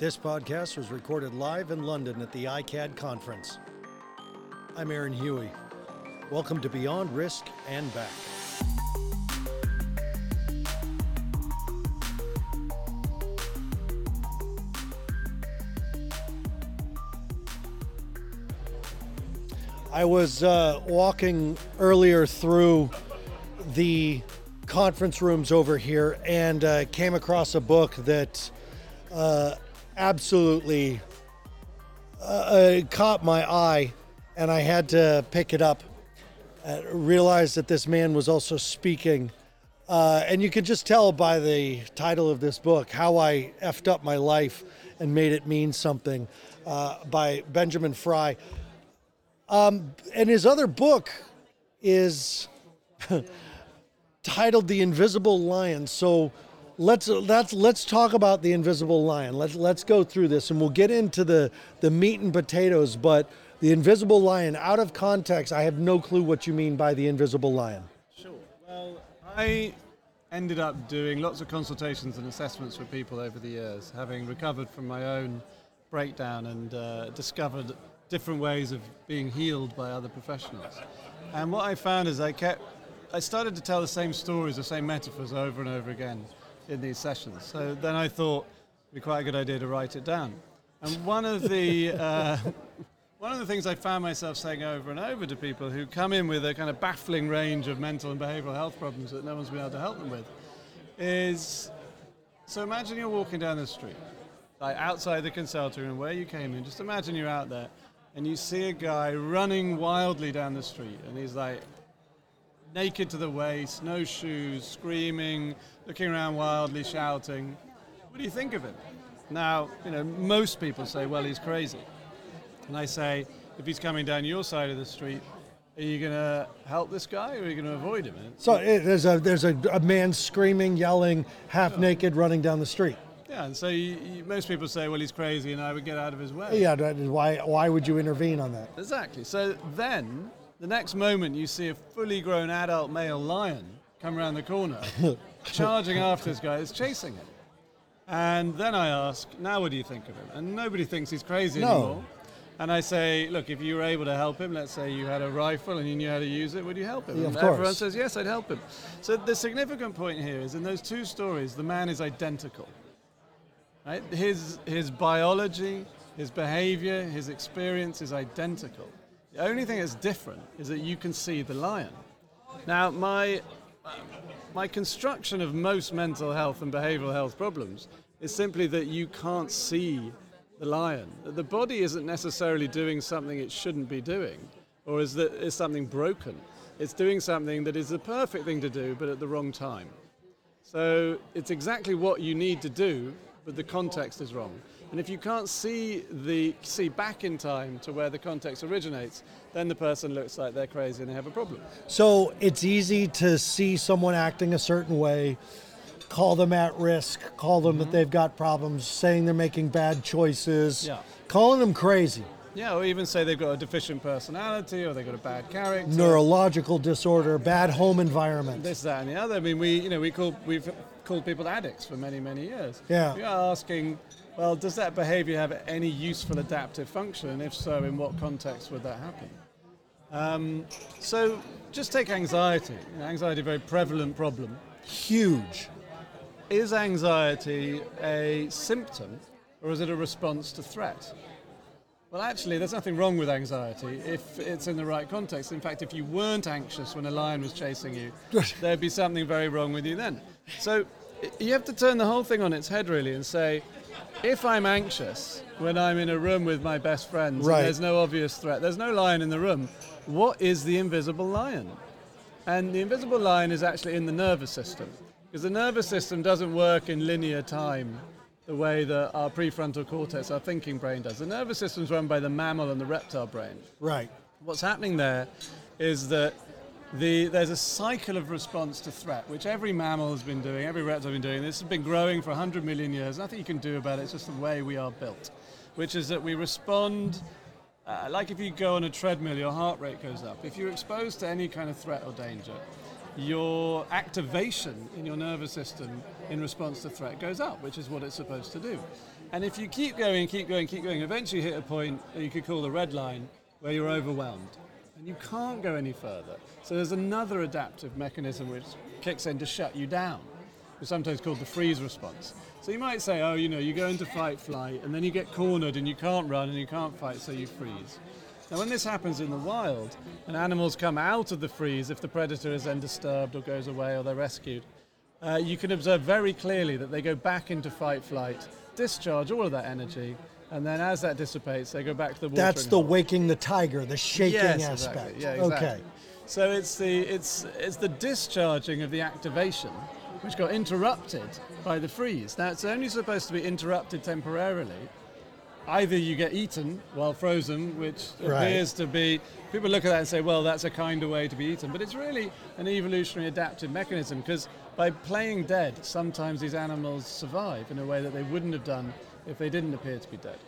This podcast was recorded live in London at the ICAD conference. I'm Aaron Huey. Welcome to Beyond Risk and Back. I was uh, walking earlier through the conference rooms over here and uh, came across a book that uh, absolutely uh, uh, caught my eye, and I had to pick it up. Uh, realized that this man was also speaking. Uh, and you could just tell by the title of this book how I effed up my life and made it mean something uh, by Benjamin Fry. Um, and his other book is titled "The Invisible Lion." So let's let's let's talk about the Invisible Lion. Let's let's go through this, and we'll get into the the meat and potatoes. But the Invisible Lion, out of context, I have no clue what you mean by the Invisible Lion. Sure. Well, I ended up doing lots of consultations and assessments for people over the years, having recovered from my own breakdown and uh, discovered different ways of being healed by other professionals. And what I found is I kept, I started to tell the same stories, the same metaphors over and over again in these sessions. So then I thought it'd be quite a good idea to write it down. And one of the uh, one of the things I found myself saying over and over to people who come in with a kind of baffling range of mental and behavioural health problems that no one's been able to help them with is so imagine you're walking down the street, like outside the consulting room where you came in. Just imagine you're out there and you see a guy running wildly down the street, and he's like naked to the waist, no shoes, screaming, looking around wildly, shouting. What do you think of him? Now, you know, most people say, well, he's crazy. And I say, if he's coming down your side of the street, are you going to help this guy or are you going to avoid him? So it, there's a there's a, a man screaming, yelling, half naked, running down the street. Yeah, and so you, you, most people say, well, he's crazy, and I would get out of his way. Yeah, why why would you intervene on that? Exactly. So then, the next moment, you see a fully grown adult male lion come around the corner, charging after this guy, is chasing him. And then I ask, now what do you think of him? And nobody thinks he's crazy No. anymore. And I say, look, if you were able to help him, let's say you had a rifle and you knew how to use it, would you help him? Yeah, of and everyone course. says, yes, I'd help him. So the significant point here is in those two stories, the man is identical. Right? His, his biology, his behavior, his experience is identical. The only thing that's different is that you can see the lion. Now, my, my construction of most mental health and behavioral health problems is simply that you can't see the lion. That the body isn't necessarily doing something it shouldn't be doing, or is, that, is something broken. It's doing something that is the perfect thing to do, but at the wrong time. So it's exactly what you need to do, but the context is wrong. And if you can't see the see back in time to where the context originates, then the person looks like they're crazy and they have a problem. So it's easy to see someone acting a certain way, call them at risk, call them that mm-hmm. they've got problems, saying they're making bad choices, Yeah. calling them crazy, Yeah, or even say they've got a deficient personality or they've got a bad character. neurological disorder, bad home environment. this, that, and the other. I mean, we, you know, we call, we've called people addicts for many, many years. Yeah. We are asking, well, does that behaviour have any useful adaptive function? And if so, in what context would that happen? Um, so just take anxiety. Anxiety, a very prevalent problem. Huge. Is anxiety a symptom or is it a response to threat? Well, actually, there's nothing wrong with anxiety if it's in the right context. In fact, if you weren't anxious when a lion was chasing you, there'd be something very wrong with you then. So you have to turn the whole thing on its head, really, and say, if I'm anxious when I'm in a room with my best friends Right. and there's no obvious threat, there's no lion in the room, what is the invisible lion? And the invisible lion is actually in the nervous system. Because the nervous system doesn't work in linear time the way that our prefrontal cortex, our thinking brain, does. The nervous system is run by the mammal and the reptile brain. Right. What's happening there is that the, there's a cycle of response to threat, which every mammal has been doing, every reptile has been doing. This has been growing for 100 million years. Nothing you can do about it, it's just the way we are built, which is that we respond uh, like if you go on a treadmill, your heart rate goes up. If you're exposed to any kind of threat or danger, your activation in your nervous system in response to threat goes up, which is what it's supposed to do. And if you keep going, keep going, keep going, eventually you hit a point that you could call the red line where you're overwhelmed and you can't go any further. So there's another adaptive mechanism which kicks in to shut you down. It's sometimes called the freeze response. So you might say, oh, you know, you go into fight flight and then you get cornered and you can't run and you can't fight, so you freeze. Now, when this happens in the wild and animals come out of the freeze, if the predator is then disturbed or goes away or they're rescued, uh, you can observe very clearly that they go back into fight flight, discharge all of that energy, and then as that dissipates, they go back to the water. That's the waking the tiger, the shaking yes, aspect. Exactly. Yeah, exactly. Okay. So it's the it's it's the discharging of the activation which got interrupted by the freeze. Now it's only supposed to be interrupted temporarily. Either you get eaten while frozen, which Right. appears to be people look at that and say, well, that's a kind of way to be eaten, but it's really an evolutionary adaptive mechanism because by playing dead, sometimes these animals survive in a way that they wouldn't have done if they didn't appear to be dead.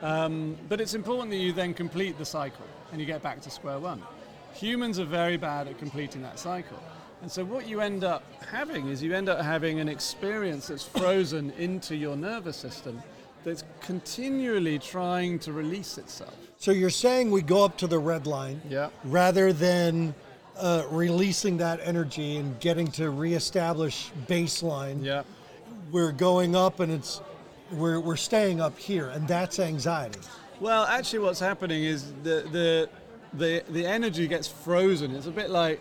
Um, but it's important that you then complete the cycle and you get back to square one. Humans are very bad at completing that cycle. And so what you end up having is you end up having an experience that's frozen into your nervous system that's continually trying to release itself. So you're saying we go up to the red line Yeah. rather than uh, releasing that energy and getting to reestablish baseline. Yeah. We're going up and it's we're, we're staying up here, and that's anxiety. Well, actually, what's happening is the, the, the, the energy gets frozen. It's a bit like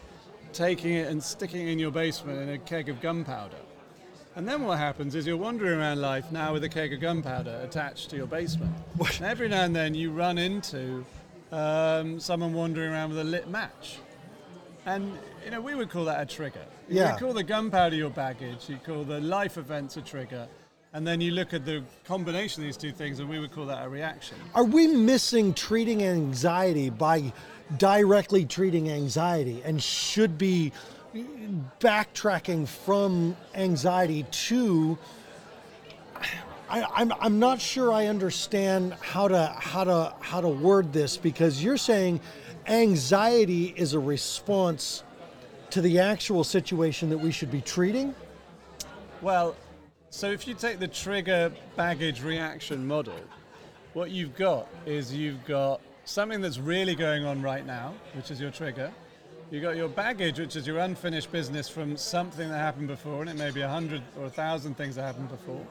taking it and sticking it in your basement in a keg of gunpowder. And then what happens is you're wandering around life now with a keg of gunpowder attached to your basement. and every now and then you run into um, someone wandering around with a lit match. And you know, we would call that a trigger. Yeah. You call the gunpowder your baggage, you call the life events a trigger, and then you look at the combination of these two things and we would call that a reaction. Are we missing treating anxiety by directly treating anxiety and should be backtracking from anxiety to I, I'm, I'm not sure I understand how to how to how to word this because you're saying anxiety is a response to the actual situation that we should be treating. Well, so if you take the trigger baggage reaction model, what you've got is you've got something that's really going on right now, which is your trigger. You've got your baggage, which is your unfinished business from something that happened before, and it may be a hundred or a thousand things that happened before.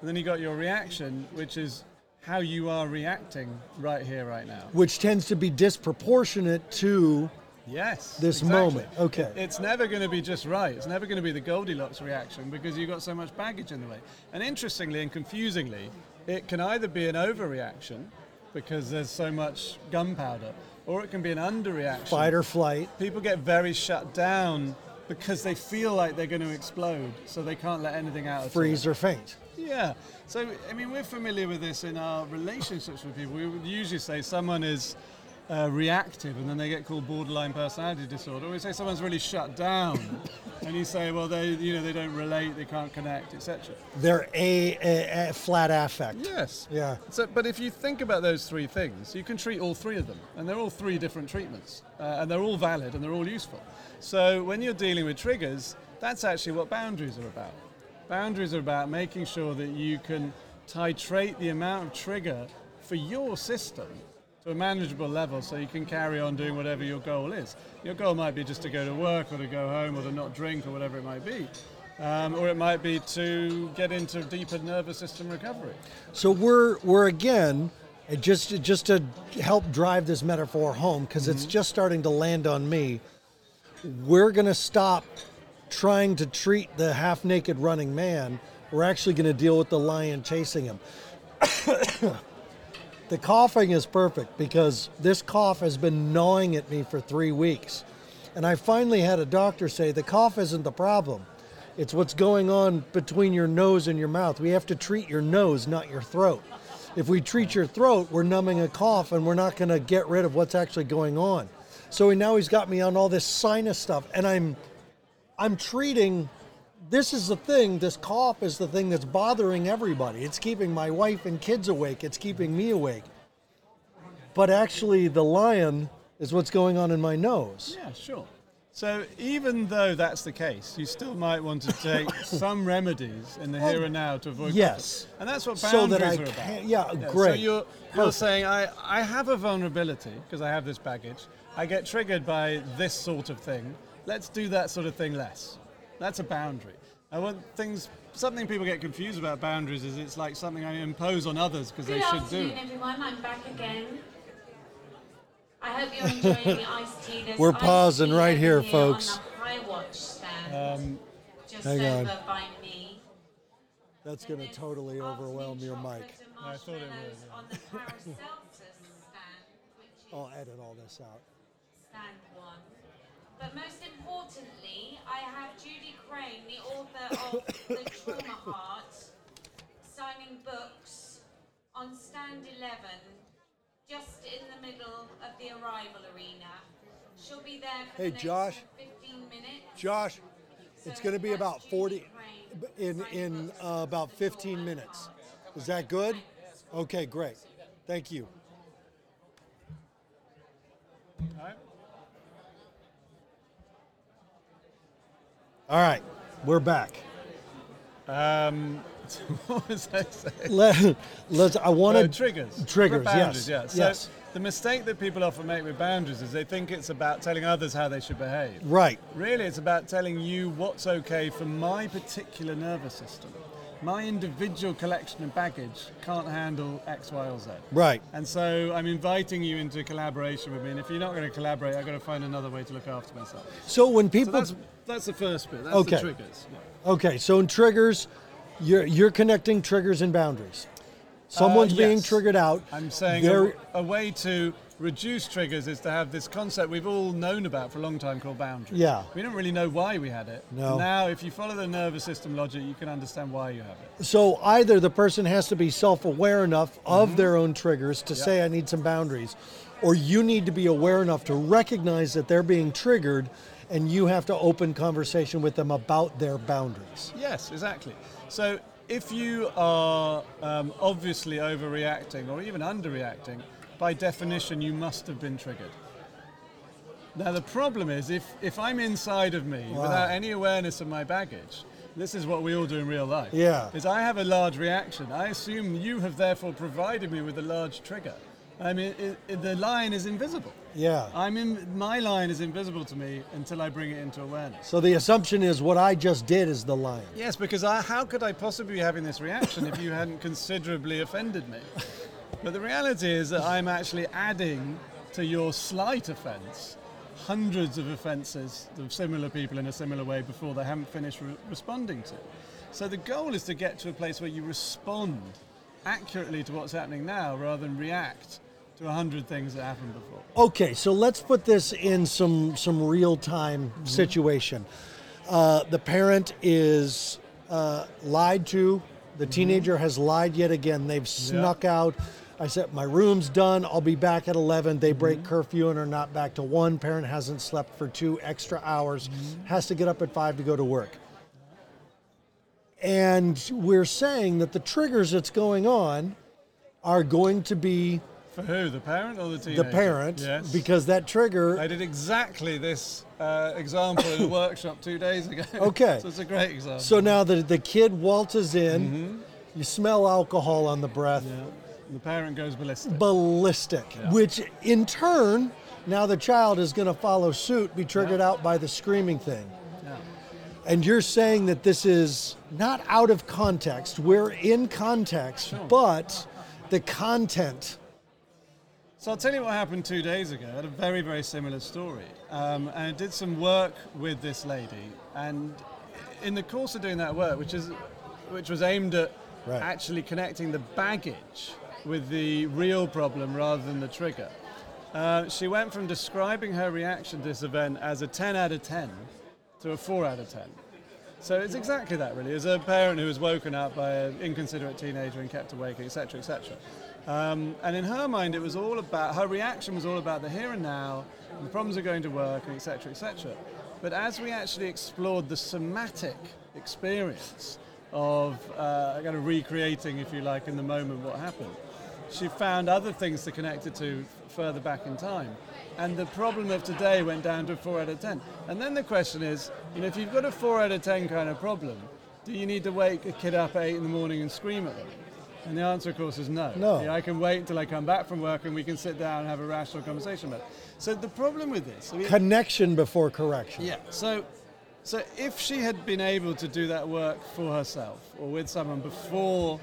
And then you got your reaction, which is how you are reacting right here, right now. which tends to be disproportionate to Yes. This exactly. moment, okay. It's never going to be just right. It's never going to be the Goldilocks reaction because you've got so much baggage in the way. And interestingly and confusingly, it can either be an overreaction because there's so much gunpowder, or it can be an underreaction. fight or flight. People get very shut down because they feel like they're going to explode, so they can't let anything out. freeze or faint. Yeah. So, I mean, we're familiar with this in our relationships with people. We would usually say someone is uh, reactive and then they get called borderline personality disorder. We say someone's really shut down. and you say, well, they, you know, they don't relate, they can't connect, etc. They're a, a, a flat affect. Yes. Yeah. So, but if you think about those three things, you can treat all three of them, and they're all three different treatments, uh, and they're all valid and they're all useful. So when you're dealing with triggers, that's actually what boundaries are about. Boundaries are about making sure that you can titrate the amount of trigger for your system to a manageable level so you can carry on doing whatever your goal is. Your goal might be just to go to work or to go home or to not drink or whatever it might be. Um, or it might be to get into deeper nervous system recovery. So we're we're again uh, just just to help drive this metaphor home because it's just starting to land on me. We're going to stop trying to treat the half-naked running man. We're actually going to deal with the lion chasing him. the coughing is perfect because this cough has been gnawing at me for 3 weeks. And I finally had a doctor say the cough isn't the problem. It's what's going on between your nose and your mouth. We have to treat your nose, not your throat. If we treat your throat, we're numbing a cough and we're not going to get rid of what's actually going on. So now he's got me on all this sinus stuff and I'm I'm treating this is the thing, this cough is the thing that's bothering everybody. It's keeping my wife and kids awake, it's keeping me awake. But actually the lion is what's going on in my nose. Yeah, sure. So even though that's the case, you still might want to take some remedies in the here oh, and now to avoid Yes. conflict. And that's what So boundaries that I are about. yeah, So great. you're, you're saying, I, I have a vulnerability because I have this baggage. I get triggered by this sort of thing. Let's do that sort of thing less. That's a boundary. I want things, something people get confused about boundaries is it's like something I impose on others because they should do. Good afternoon, everyone. I'm back again. I hope you're enjoying the iced tea. There's We're iced pausing tea right over here, on folks. the high watch stand, Um, just hang over on. by me. That's And going to there's totally afternoon overwhelm your chocolate mic. and I thought it would, marshmallows yeah. on the Paracelsus stand, which is I'll edit all this out. stand one. But most importantly, I have Judy Crane, the author of The Trauma Heart, signing books on stand 11, just in the middle of the arrival arena. She'll be there for Hey, the next Josh. 15 minutes. Josh, So it's going to be about 40 in in uh, about 15 minutes. Is that good? Okay, great. Thank you. all right. All right, we're back. Um, what was I saying? Let, let's. I want to triggers. Triggers, Boundaries, yes, yeah. So yes. the mistake that people often make with boundaries is they think it's about telling others how they should behave. right. Really, it's about telling you what's okay for my particular nervous system. My individual collection of baggage can't handle X, Y, or Z. Right. And so I'm inviting you into collaboration with me. And if you're not going to collaborate, I've got to find another way to look after myself. So when So people that's, that's the first bit. That's Okay. the triggers. Yeah. Okay, so in triggers, you're you're connecting triggers and boundaries. Someone's Uh, being triggered out. I'm saying a, a way to reduce triggers is to have this concept we've all known about for a long time called boundaries. Yeah. We don't really know why we had it. No. Now, if you follow the nervous system logic, you can understand why you have it. So either the person has to be self-aware enough of Mm-hmm. their own triggers to say I need some boundaries, or you need to be aware enough to recognize that they're being triggered, and you have to open conversation with them about their boundaries. Yes, exactly. So if you are um, obviously overreacting or even underreacting, by definition, you must have been triggered. Now, the problem is if, if I'm inside of me Wow. without any awareness of my baggage, this is what we all do in real life. Yeah. Is I have a large reaction. I assume you have therefore provided me with a large trigger. I mean, it, it, the line is invisible. Yeah. I'm in, my line is invisible to me until I bring it into awareness. So the assumption is what I just did is the lion. Yes, because I, how could I possibly be having this reaction if you hadn't considerably offended me? But the reality is that I'm actually adding to your slight offence hundreds of offences of similar people in a similar way before they haven't finished re- responding to. So the goal is to get to a place where you respond accurately to what's happening now rather than react to a hundred things that happened before. Okay, so let's put this in some some real time situation. Uh, the parent is uh, lied to. The teenager has lied yet again. They've snuck out. I said my room's done. I'll be back at eleven. They break mm-hmm. curfew and are not back to one. Parent hasn't slept for two extra hours. Mm-hmm. Has to get up at five to go to work. And we're saying that the triggers that's going on are going to be For who? The parent or the teenager? the parent Yes. because that trigger I did exactly this uh, example in a workshop two days ago. Okay. so it's a great example. So now the, the kid waltzes in, mm-hmm. you smell alcohol on the breath, yeah. The parent goes ballistic. ballistic, Yeah. which in turn, now the child is going to follow suit, be triggered out by the screaming thing. Yeah. And you're saying that this is not out of context, we're in context, but the content. So I'll tell you what happened two days ago. I had a very, very similar story. Um, and I did some work with this lady. And in the course of doing that work, which, is, which was aimed at Right. actually connecting the baggage with the real problem rather than the trigger, uh, she went from describing her reaction to this event as a 10 out of 10 to a 4 out of 10. So it's exactly that, really. As a parent who was woken up by an inconsiderate teenager and kept awake, etc., etc. Um, and in her mind, it was all about her reaction was all about the here and now, and the problems are going to work, and etc., etc. But as we actually explored the somatic experience of uh, kind of recreating, if you like, in the moment what happened, she found other things to connect it to further back in time. And the problem of today went down to a 4 out of 10. And then the question is, you know, if you've got a 4 out of 10 kind of problem, do you need to wake a kid up at 8 in the morning and scream at them? And the answer, of course, is no. No. I can wait until I come back from work and we can sit down and have a rational conversation about it. So the problem with this, I mean, Connection before correction. yeah. So, so if she had been able to do that work for herself or with someone before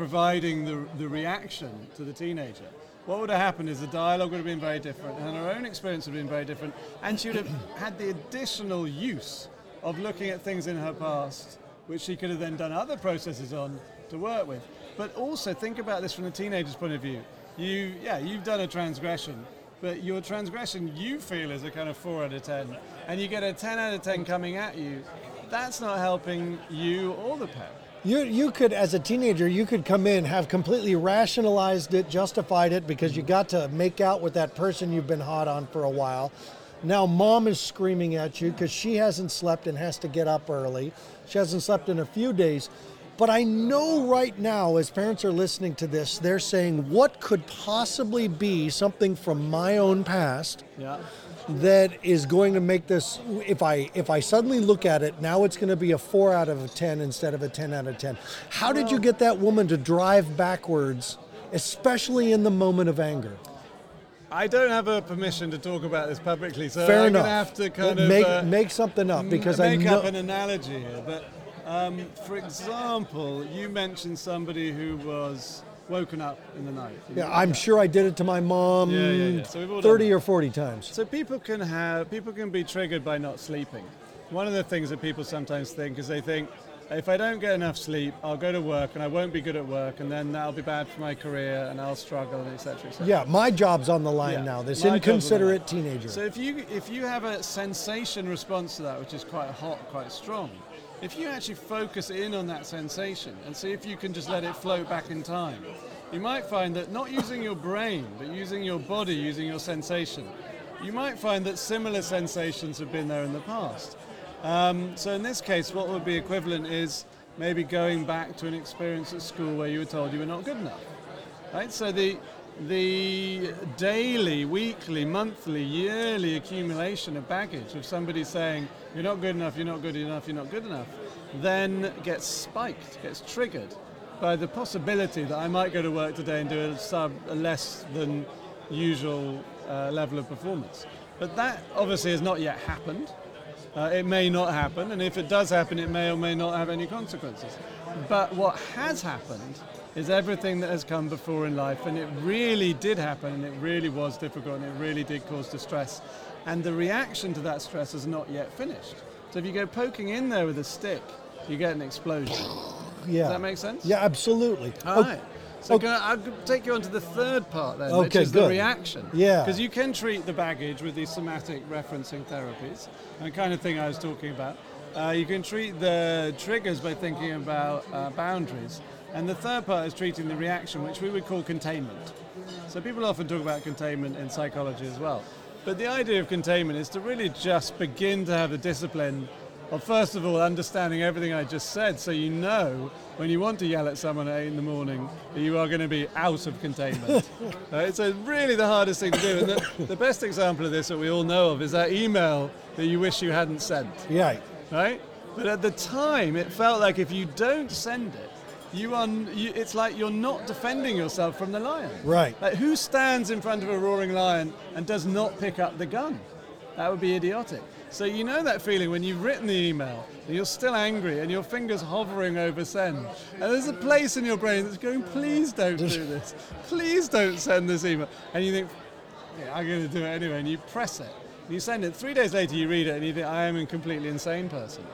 providing the, the reaction to the teenager, what would have happened is the dialogue would have been very different and her own experience would have been very different and she would have had the additional use of looking at things in her past which she could have then done other processes on to work with. But also think about this from the teenager's point of view. You, yeah, you've done a transgression, but your transgression you feel is a kind of 4 out of 10, and you get a 10 out of 10 coming at you, that's not helping you or the parent. You, you could, as a teenager, you could come in, have completely rationalized it, justified it because you got to make out with that person you've been hot on for a while. Now, mom is screaming at you because she hasn't slept and has to get up early. She hasn't slept in a few days. But I know right now, as parents are listening to this, they're saying, what could possibly be something from my own past Yeah. That is going to make this if i if i suddenly look at it now it's going to be a 4 out of a 10 instead of a 10 out of 10 how did you get that woman to drive backwards especially in the moment of anger I don't have a permission to talk about this publicly, so fair I'm enough to have to kind make, of uh, make something up m- because i make up an analogy here. But um, for example, you mentioned somebody who was woken up in the night. yeah, i'm sure i did it to my mom Yeah, yeah, yeah. So we've all 30 or 40 times So people can have people can be triggered by not sleeping. One of the things that people sometimes think is they think if I don't get enough sleep, I'll go to work and I won't be good at work, and then that'll be bad for my career, and I'll struggle, and etc. etc. yeah my job's on the line Yeah, now this my job's on the inconsiderate teenager So if you if you have a sensation response to that, which is quite hot, quite strong, if you actually focus in on that sensation and see if you can just let it float back in time, you might find that not using your brain, but using your body, using your sensation, you might find that similar sensations have been there in the past. Um, so in this case, what would be equivalent is maybe going back to an experience at school where you were told you were not good enough right? So the the daily, weekly, monthly, yearly accumulation of baggage of somebody saying you're not good enough, you're not good enough, you're not good enough, then gets spiked, gets triggered by the possibility that I might go to work today and do a sub a less than usual uh, level of performance. But that obviously has not yet happened. Uh, it may not happen, and if it does happen, it may or may not have any consequences. But what has happened is everything that has come before in life, and it really did happen, and it really was difficult, and it really did cause distress. And the reaction to that stress is not yet finished. So if you go poking in there with a stick, you get an explosion. Yeah Does that make sense? yeah absolutely All Oh, right. So okay. I'll take you on to the third part then, which Okay, is the reaction. Yeah. Because you can treat the baggage with these somatic experiencing therapies, and the kind of thing I was talking about. Uh, you can treat the triggers by thinking about uh, boundaries. And the third part is treating the reaction, which we would call containment. So people often talk about containment in psychology as well. But the idea of containment is to really just begin to have the discipline of, first of all, understanding everything I just said so you know when you want to yell at someone at 8 in the morning that you are going to be out of containment. Uh, right? So, uh, really, the hardest thing to do. And the, the best example of this that we all know of is that email that you wish you hadn't sent yeah right? But at the time, it felt like if you don't send it, you are. You, it's like you're not defending yourself from the lion. Right. Like who stands in front of a roaring lion and does not pick up the gun? That would be idiotic. So you know that feeling when you've written the email and you're still angry and your fingers hovering over send, and there's a place in your brain that's going, please don't do this, please don't send this email, and you think, yeah, I'm going to do it anyway, and you press it. You send it. Three days later, you read it, and you think, I am a completely insane person.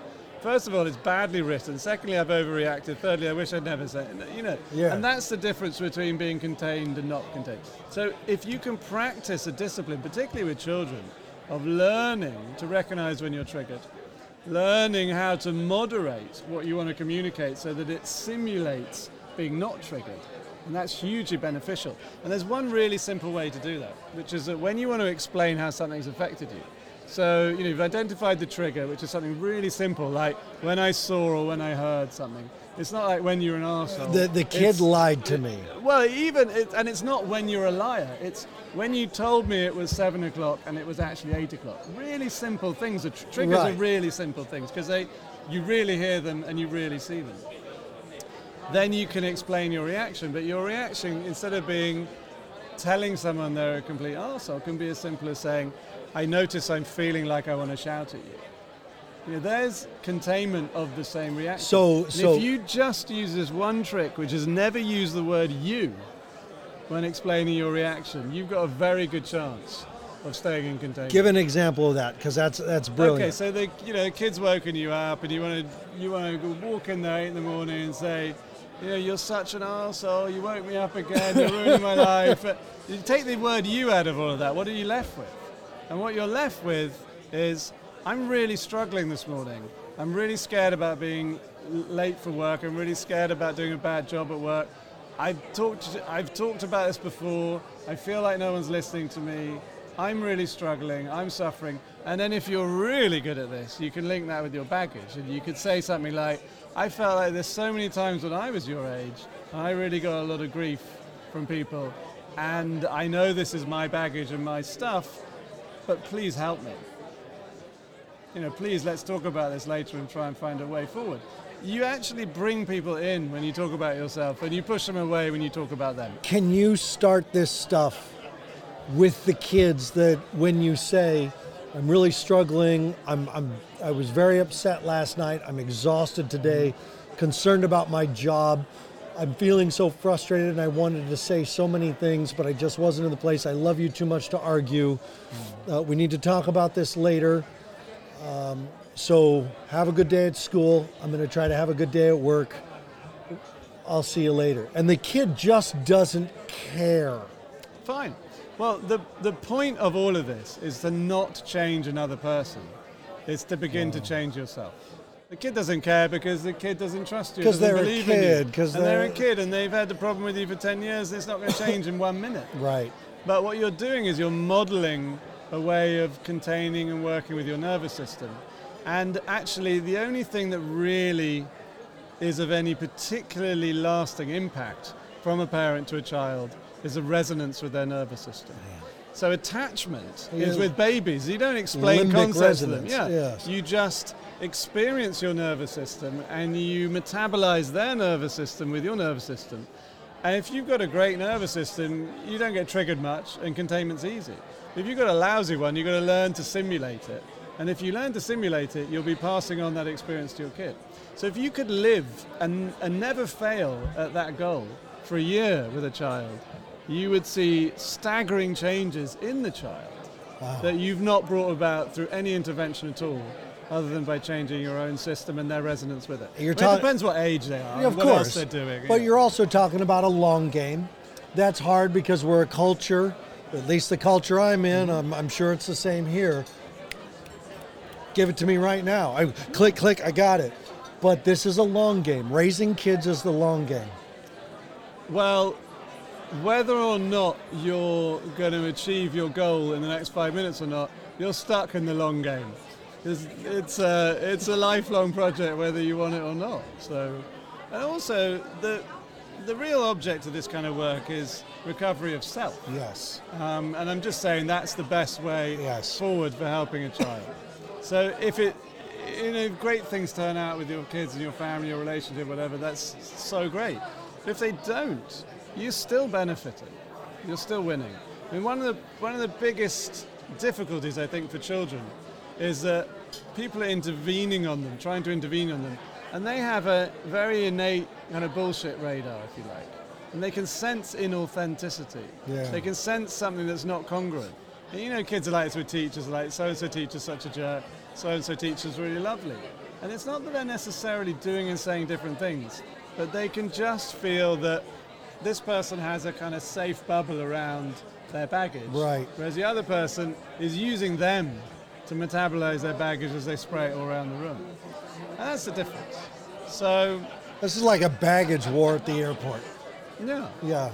First of all, it's badly written. Secondly, I've overreacted. Thirdly, I wish I'd never said it. You know, Yeah. and that's the difference between being contained and not contained. So if you can practice a discipline, particularly with children, of learning to recognize when you're triggered, learning how to moderate what you want to communicate so that it simulates being not triggered. And that's hugely beneficial. And there's one really simple way to do that, which is that when you want to explain how something's affected you, So, you know, you've identified the trigger, which is something really simple, like when I saw or when I heard something. It's not like when you're an arsehole. The, the kid It's- lied to me. Uh, well, even, it, and it's not when you're a liar. It's when you told me it was seven o'clock and it was actually eight o'clock. Really simple things. Tr- triggers Right. are really simple things because they, you really hear them and you really see them. Then you can explain your reaction, but your reaction, instead of being telling someone they're a complete arsehole, can be as simple as saying, I notice I'm feeling like I want to shout at you. You know, there's containment of the same reaction. So- And so- if you just use this one trick, which is never use the word you when explaining your reaction, you've got a very good chance of staying in containment. Give an example of that, because that's that's brilliant. Okay, so the you know the kid's woken you up, and you want to you want to go walk in there eight in the morning and say, you know, you're such an arsehole, you woke me up again, you're ruining my life. But You take the word you out of all of that. What are you left with? And what you're left with is, I'm really struggling this morning. I'm really scared about being late for work. I'm really scared about doing a bad job at work. I've talked, I've talked about this before. I feel like no one's listening to me. I'm really struggling. I'm suffering. And then if you're really good at this, you can link that with your baggage. And you could say something like, I felt like this so many times when I was your age, and I really got a lot of grief from people. And I know this is my baggage and my stuff, but please help me. You know, please let's talk about this later and try and find a way forward. You actually bring people in when you talk about yourself, and you push them away when you talk about them. Can you start this stuff with the kids that when you say, I'm really struggling, I'm, I'm, I was very upset last night, I'm exhausted today, mm-hmm. concerned about my job, I'm feeling so frustrated and I wanted to say so many things, but I just wasn't in the place. I love you too much to argue. Uh, we need to talk about this later. Um, so have a good day at school. I'm going to try to have a good day at work. I'll see you later. And the kid just doesn't care. Fine. Well, the, the point of all of this is to not change another person. It's to begin to change yourself. The kid doesn't care because the kid doesn't trust you. 'Cause doesn't they're a kid, you. 'cause and they're a they're- kid and they've had the problem with you for 10 years. It's not going to change in one minute. Right. But what you're doing is you're modeling a way of containing and working with your nervous system. And actually, the only thing that really is of any particularly lasting impact from a parent to a child is a resonance with their nervous system. So attachment is with babies. You don't explain Limbic concepts to them. Yeah. yes. You just experience your nervous system and you metabolize their nervous system with your nervous system. And if you've got a great nervous system, you don't get triggered much and containment's easy. If you've got a lousy one, you've got to learn to simulate it. And if you learn to simulate it, you'll be passing on that experience to your kid. So if you could live and, and never fail at that goal for a year with a child, you would see staggering changes in the child that you've not brought about through any intervention at all, other than by changing your own system and their resonance with it. You're it depends what age they are, Yeah, of what course. else they're doing. But yeah. you're also talking about a long game. That's hard because we're a culture, at least the culture I'm in, mm-hmm. I'm, I'm sure it's the same here. Give it to me right now. I click, click, I got it. But this is a long game. Raising kids is the long game. Well, whether or not you're going to achieve your goal in the next five minutes or not, you're stuck in the long game. It's, it's, a, it's a lifelong project, whether you want it or not. So, and also the the real object of this kind of work is recovery of self. Yes. Um, and I'm just saying that's the best way Yes. forward for helping a child. so if it, you know, great things turn out with your kids and your family, your relationship, whatever, that's so great. But if they don't, you're still benefiting. You're still winning. I mean, one of the one of the biggest difficulties I think for children is that people are intervening on them, trying to intervene on them, and they have a very innate kind of bullshit radar, if you like, and they can sense inauthenticity. Yeah. They can sense something that's not congruent. And you know, kids are like this with teachers, like so and so teacher's such a jerk, so and so teacher's really lovely. And it's not that they're necessarily doing and saying different things, but they can just feel that this person has a kind of safe bubble around their baggage. Right. Whereas the other person is using them to metabolize their baggage as they spray it all around the room. And that's the difference. So, This is like a baggage war at the airport. yeah. Yeah.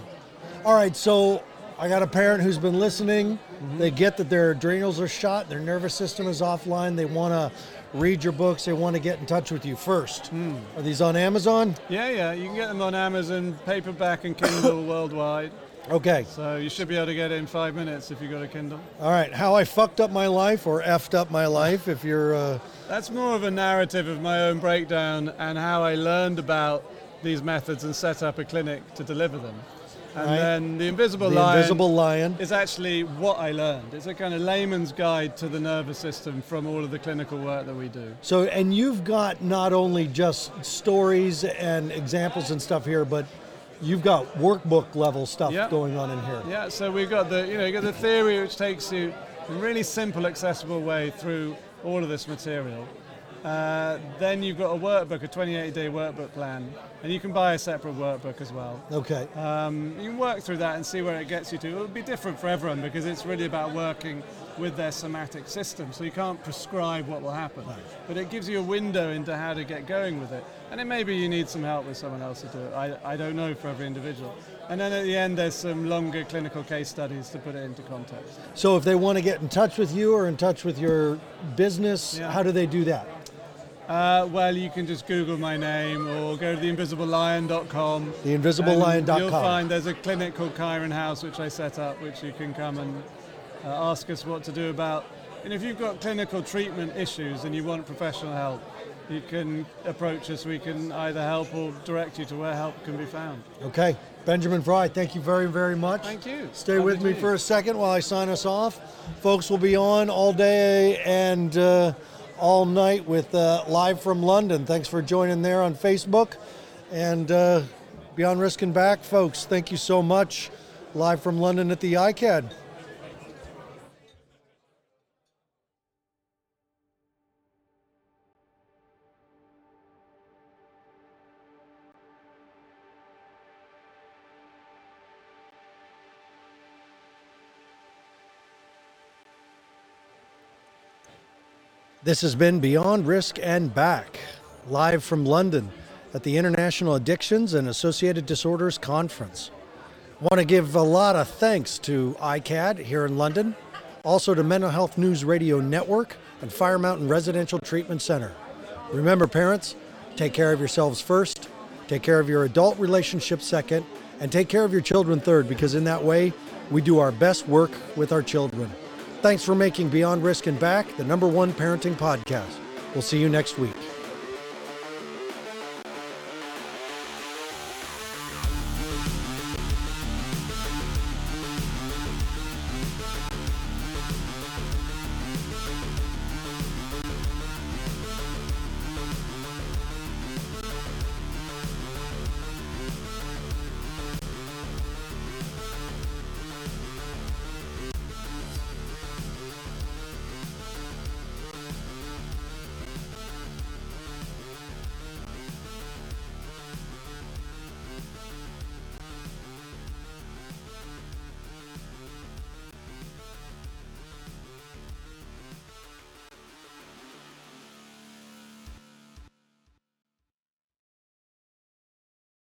All right, so I got a parent who's been listening. Mm-hmm. They get that their adrenals are shot, their nervous system is offline. They want to read your books. They want to get in touch with you first. Hmm. Are these on Amazon? Yeah, yeah, you can get them on Amazon, paperback and Kindle worldwide. Okay. So you should be able to get it in five minutes if you've got a Kindle. All right. How I fucked up my life or effed up my life if you're. Uh, That's more of a narrative of my own breakdown and how I learned about these methods and set up a clinic to deliver them. And Right. then the Invisible the Lion Invisible Lion. is actually what I learned. It's a kind of layman's guide to the nervous system from all of the clinical work that we do. So, and you've got not only just stories and examples and stuff here, but you've got workbook level stuff Yeah. going on in here. Yeah, so we've got the you know you got the theory which takes you in a really simple, accessible way through all of this material. Uh, then you've got a workbook, a 28-day workbook plan, and you can buy a separate workbook as well. Okay. Um, you can work through that and see where it gets you to. It'll be different for everyone because it's really about working with their somatic system. So you can't prescribe what will happen, but it gives you a window into how to get going with it. And it maybe you need some help with someone else to do it. I, I don't know for every individual. And then at the end, there's some longer clinical case studies to put it into context. So, if they want to get in touch with you or in touch with your business, Yeah. how do they do that? Uh, well, you can just Google my name or go to theinvisiblelion.com. And You'll find there's a clinic called Chiron House, which I set up, which you can come and uh, ask us what to do about. And if you've got clinical treatment issues and you want professional help, you can approach us. We can either help or direct you to where help can be found. Okay. Benjamin Fry, thank you very, very much. Thank you. Stay with me meet for a second while I sign us off. Folks will be on all day and uh, all night with uh, Live from London. Thanks for joining there on Facebook. And uh, Beyond Risk and Back, folks, thank you so much. Live from London at the ICAD. This has been Beyond Risk and Back, live from London at the International Addictions and Associated Disorders Conference. Want to give a lot of thanks to ICAD here in London, also to Mental Health News Radio Network and Fire Mountain Residential Treatment Center. Remember, parents, take care of yourselves first, take care of your adult relationship second, and take care of your children third, because in that way, we do our best work with our children. Thanks for making Beyond Risk and Back the number one parenting podcast. We'll see you next week.